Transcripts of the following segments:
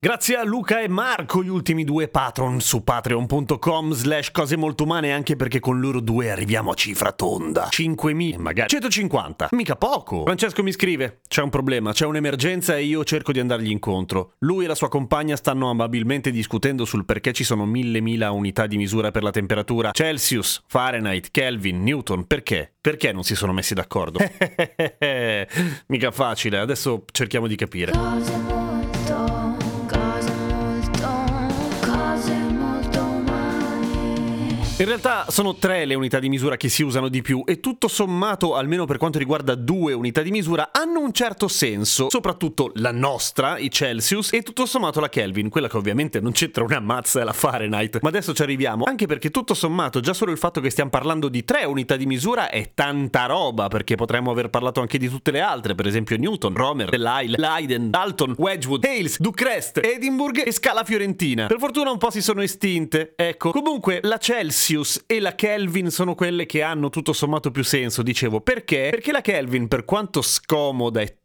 Grazie a Luca e Marco, gli ultimi due patron su patreon.com slash cose molto umane anche perché con loro due arriviamo a cifra tonda. 5.000, magari 150, mica poco. Francesco mi scrive, c'è un problema, c'è un'emergenza e io cerco di andargli incontro. Lui e la sua compagna stanno amabilmente discutendo sul perché ci sono mille mila unità di misura per la temperatura. Celsius, Fahrenheit, Kelvin, Newton, perché? Perché non si sono messi d'accordo? mica facile, adesso cerchiamo di capire. In realtà sono tre le unità di misura che si usano di più e tutto sommato, almeno per quanto riguarda due unità di misura, hanno un certo senso, soprattutto la nostra, i Celsius, e tutto sommato la Kelvin, quella che ovviamente non c'entra una mazza è la Fahrenheit. Ma adesso ci arriviamo, anche perché tutto sommato già solo il fatto che stiamo parlando di tre unità di misura è tanta roba, perché potremmo aver parlato anche di tutte le altre, per esempio Newton, Romer, Lyle, Leiden, Dalton, Wedgwood, Hales, Ducrest, Edinburgh e Scala Fiorentina. Per fortuna un po' si sono estinte, ecco. Comunque la Celsius e la Kelvin sono quelle che hanno tutto sommato più senso, dicevo. Perché? Perché la Kelvin, per quanto scomoda e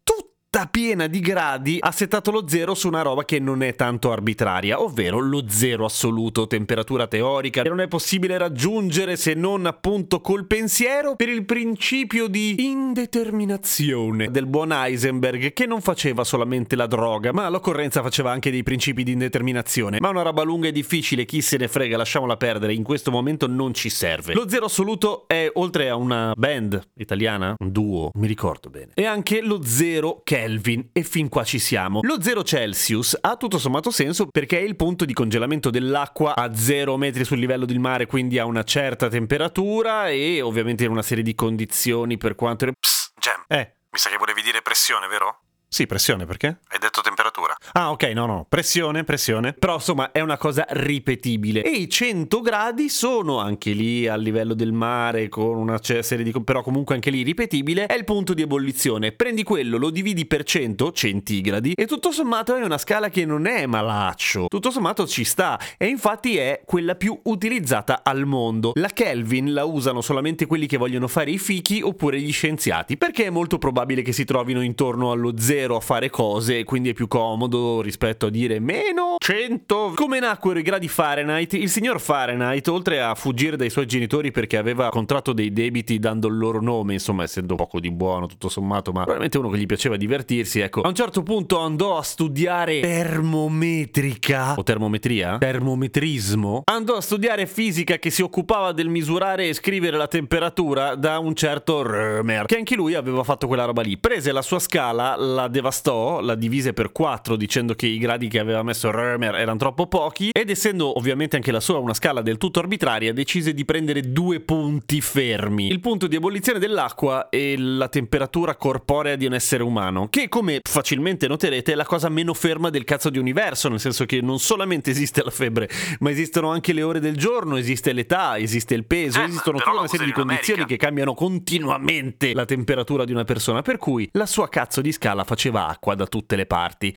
tutta piena di gradi, ha settato lo zero su una roba che non è tanto arbitraria, ovvero lo zero assoluto, temperatura teorica, che non è possibile raggiungere se non appunto col pensiero, per il principio di indeterminazione del buon Heisenberg, che non faceva solamente la droga, ma all'occorrenza faceva anche dei principi di indeterminazione. Ma una roba lunga e difficile, chi se ne frega, lasciamola perdere, in questo momento non ci serve. Lo zero assoluto è, oltre a una band italiana, un duo, mi ricordo bene, è anche lo zero Kelvin, e fin qua ci siamo. Lo zero Celsius ha tutto sommato senso perché è il punto di congelamento dell'acqua a 0 metri sul livello del mare, quindi a una certa temperatura e ovviamente in una serie di condizioni per quanto... Psst, Gem, Eh, mi sa che volevi dire pressione, vero? Sì, pressione perché? Hai detto temperatura. Ah, ok, no, no, pressione, pressione. Però insomma è una cosa ripetibile. E i 100 gradi sono anche lì a livello del mare, con una serie di. però comunque anche lì ripetibile. È il punto di ebollizione. Prendi quello, lo dividi per 100 centigradi, e tutto sommato è una scala che non è malaccio. Tutto sommato ci sta. E infatti è quella più utilizzata al mondo. La Kelvin la usano solamente quelli che vogliono fare i fichi oppure gli scienziati, perché è molto probabile che si trovino intorno allo zero a fare cose, quindi è più comodo rispetto a dire meno 100. Come nacquero i gradi Fahrenheit, il signor Fahrenheit, oltre a fuggire dai suoi genitori perché aveva contratto dei debiti dando il loro nome, insomma essendo poco di buono tutto sommato, ma probabilmente uno che gli piaceva divertirsi, ecco, a un certo punto andò a studiare termometrica o termometria? Termometrismo. Andò a studiare fisica che si occupava del misurare e scrivere la temperatura da un certo Römer, che anche lui aveva fatto quella roba lì. Prese la sua scala, la devastò, la divise per 4 dicendo che i gradi che aveva messo Römer erano troppo pochi ed essendo ovviamente anche la sua una scala del tutto arbitraria decise di prendere due punti fermi. Il punto di ebollizione dell'acqua e la temperatura corporea di un essere umano, che come facilmente noterete è la cosa meno ferma del cazzo di universo, nel senso che non solamente esiste la febbre, ma esistono anche le ore del giorno, esiste l'età, esiste il peso, Eh, esistono tutta una serie di condizioni America. che cambiano continuamente la temperatura di una persona, per cui la sua cazzo di scala faceva acqua da tutte le parti.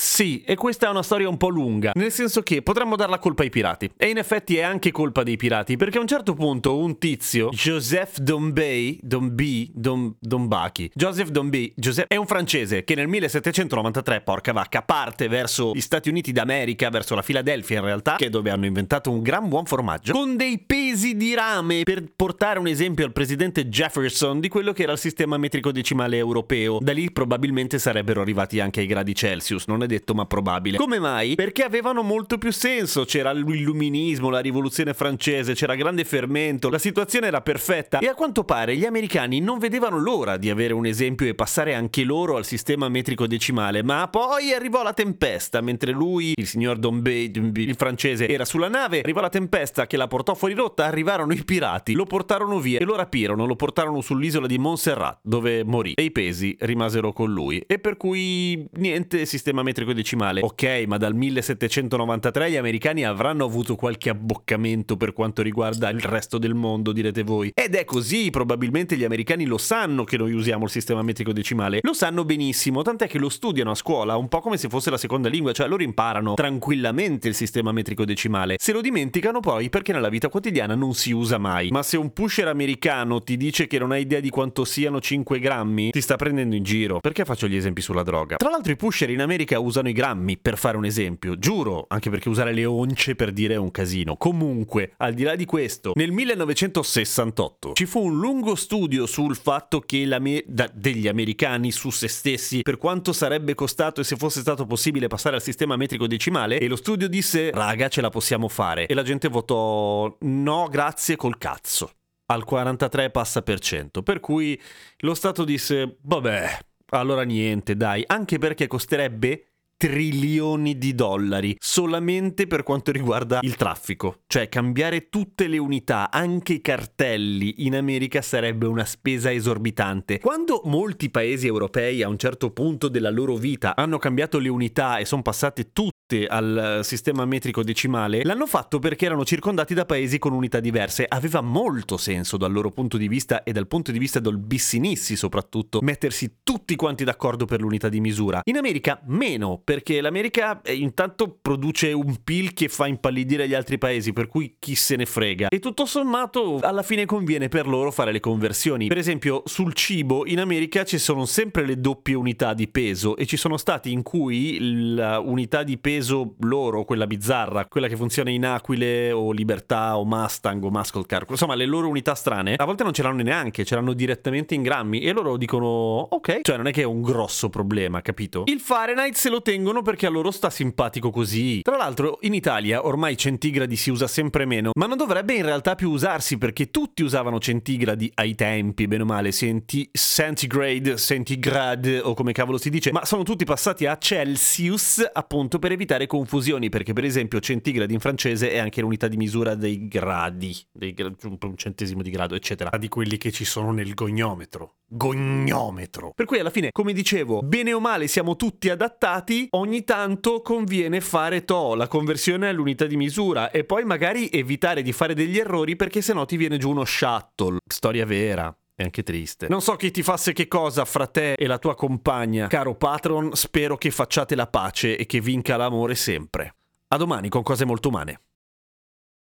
Sì, e questa è una storia un po' lunga, nel senso che potremmo dar la colpa ai pirati. E in effetti è anche colpa dei pirati, perché a un certo punto un tizio, Joseph Dombey, Dombey, Dom, Dombachi, Joseph Dombey, Joseph, è un francese che nel 1793, porca vacca, parte verso gli Stati Uniti d'America, verso la Filadelfia in realtà, che è dove hanno inventato un gran buon formaggio, con dei pesi di rame, per portare un esempio al presidente Jefferson di quello che era il sistema metrico decimale europeo. Da lì probabilmente sarebbero arrivati anche ai gradi Celsius, non è detto ma probabile. Come mai? Perché avevano molto più senso, c'era l'illuminismo, la rivoluzione francese, c'era grande fermento, la situazione era perfetta e a quanto pare gli americani non vedevano l'ora di avere un esempio e passare anche loro al sistema metrico decimale, ma poi arrivò la tempesta, mentre lui, il signor Dombey, il francese, era sulla nave, arrivò la tempesta che la portò fuori rotta, arrivarono i pirati, lo portarono via e lo rapirono, lo portarono sull'isola di Montserrat, dove morì e i pesi rimasero con lui. E per cui niente sistema metrico decimale. Ok, ma dal 1793 gli americani avranno avuto qualche abboccamento per quanto riguarda il resto del mondo, direte voi. Ed è così, probabilmente gli americani lo sanno che noi usiamo il sistema metrico decimale. Lo sanno benissimo, tant'è che lo studiano a scuola, un po' come se fosse la seconda lingua, cioè loro imparano tranquillamente il sistema metrico decimale. Se lo dimenticano poi perché nella vita quotidiana non si usa mai. Ma se un pusher americano ti dice che non ha idea di quanto siano 5 grammi, ti sta prendendo in giro. Perché faccio gli esempi sulla droga? Tra l'altro i pusher in America usano i grammi, per fare un esempio. Giuro, anche perché usare le once per dire è un casino. Comunque, al di là di questo, nel 1968 ci fu un lungo studio sul fatto che l'ame- da- degli americani su se stessi, per quanto sarebbe costato e se fosse stato possibile passare al sistema metrico decimale, e lo studio disse, raga, ce la possiamo fare. E la gente votò no, grazie col cazzo. Al 43 passa per cento. Per cui lo Stato disse, vabbè, allora niente, dai, anche perché costerebbe trilioni di dollari solamente per quanto riguarda il traffico. Cioè cambiare tutte le unità, anche i cartelli in America sarebbe una spesa esorbitante. Quando molti paesi europei a un certo punto della loro vita hanno cambiato le unità e sono passate tutte al sistema metrico decimale, l'hanno fatto perché erano circondati da paesi con unità diverse. Aveva molto senso dal loro punto di vista e dal punto di vista del bissinissi soprattutto mettersi tutti quanti d'accordo per l'unità di misura. In America meno, perché l'America eh, intanto produce un PIL che fa impallidire gli altri paesi, per cui chi se ne frega. E tutto sommato alla fine conviene per loro fare le conversioni. Per esempio sul cibo in America ci sono sempre le doppie unità di peso e ci sono stati in cui l'unità di peso loro, quella bizzarra, quella che funziona in Aquile o Libertà o Mustang o Muscle Car, insomma le loro unità strane, a volte non ce l'hanno neanche, ce l'hanno direttamente in grammi e loro dicono ok, cioè non è che è un grosso problema, capito? Il Fahrenheit se lo tengono perché a loro sta simpatico così. Tra l'altro in Italia ormai centigradi si usa sempre meno, ma non dovrebbe in realtà più usarsi perché tutti usavano centigradi ai tempi, bene o male, senti centigrade, centigrade o come cavolo si dice, ma sono tutti passati a Celsius appunto per evitare confusioni, perché per esempio centigradi in francese è anche l'unità di misura dei gradi, dei, un centesimo di grado, eccetera, di quelli che ci sono nel gognometro. Gognometro. Per cui alla fine, come dicevo, bene o male siamo tutti adattati, ogni tanto conviene fare to, la conversione all'unità di misura e poi magari evitare di fare degli errori perché sennò ti viene giù uno shuttle. Storia vera. È anche triste. Non so chi ti fasse che cosa fra te e la tua compagna, caro patron, spero che facciate la pace e che vinca l'amore sempre. A domani con cose molto umane.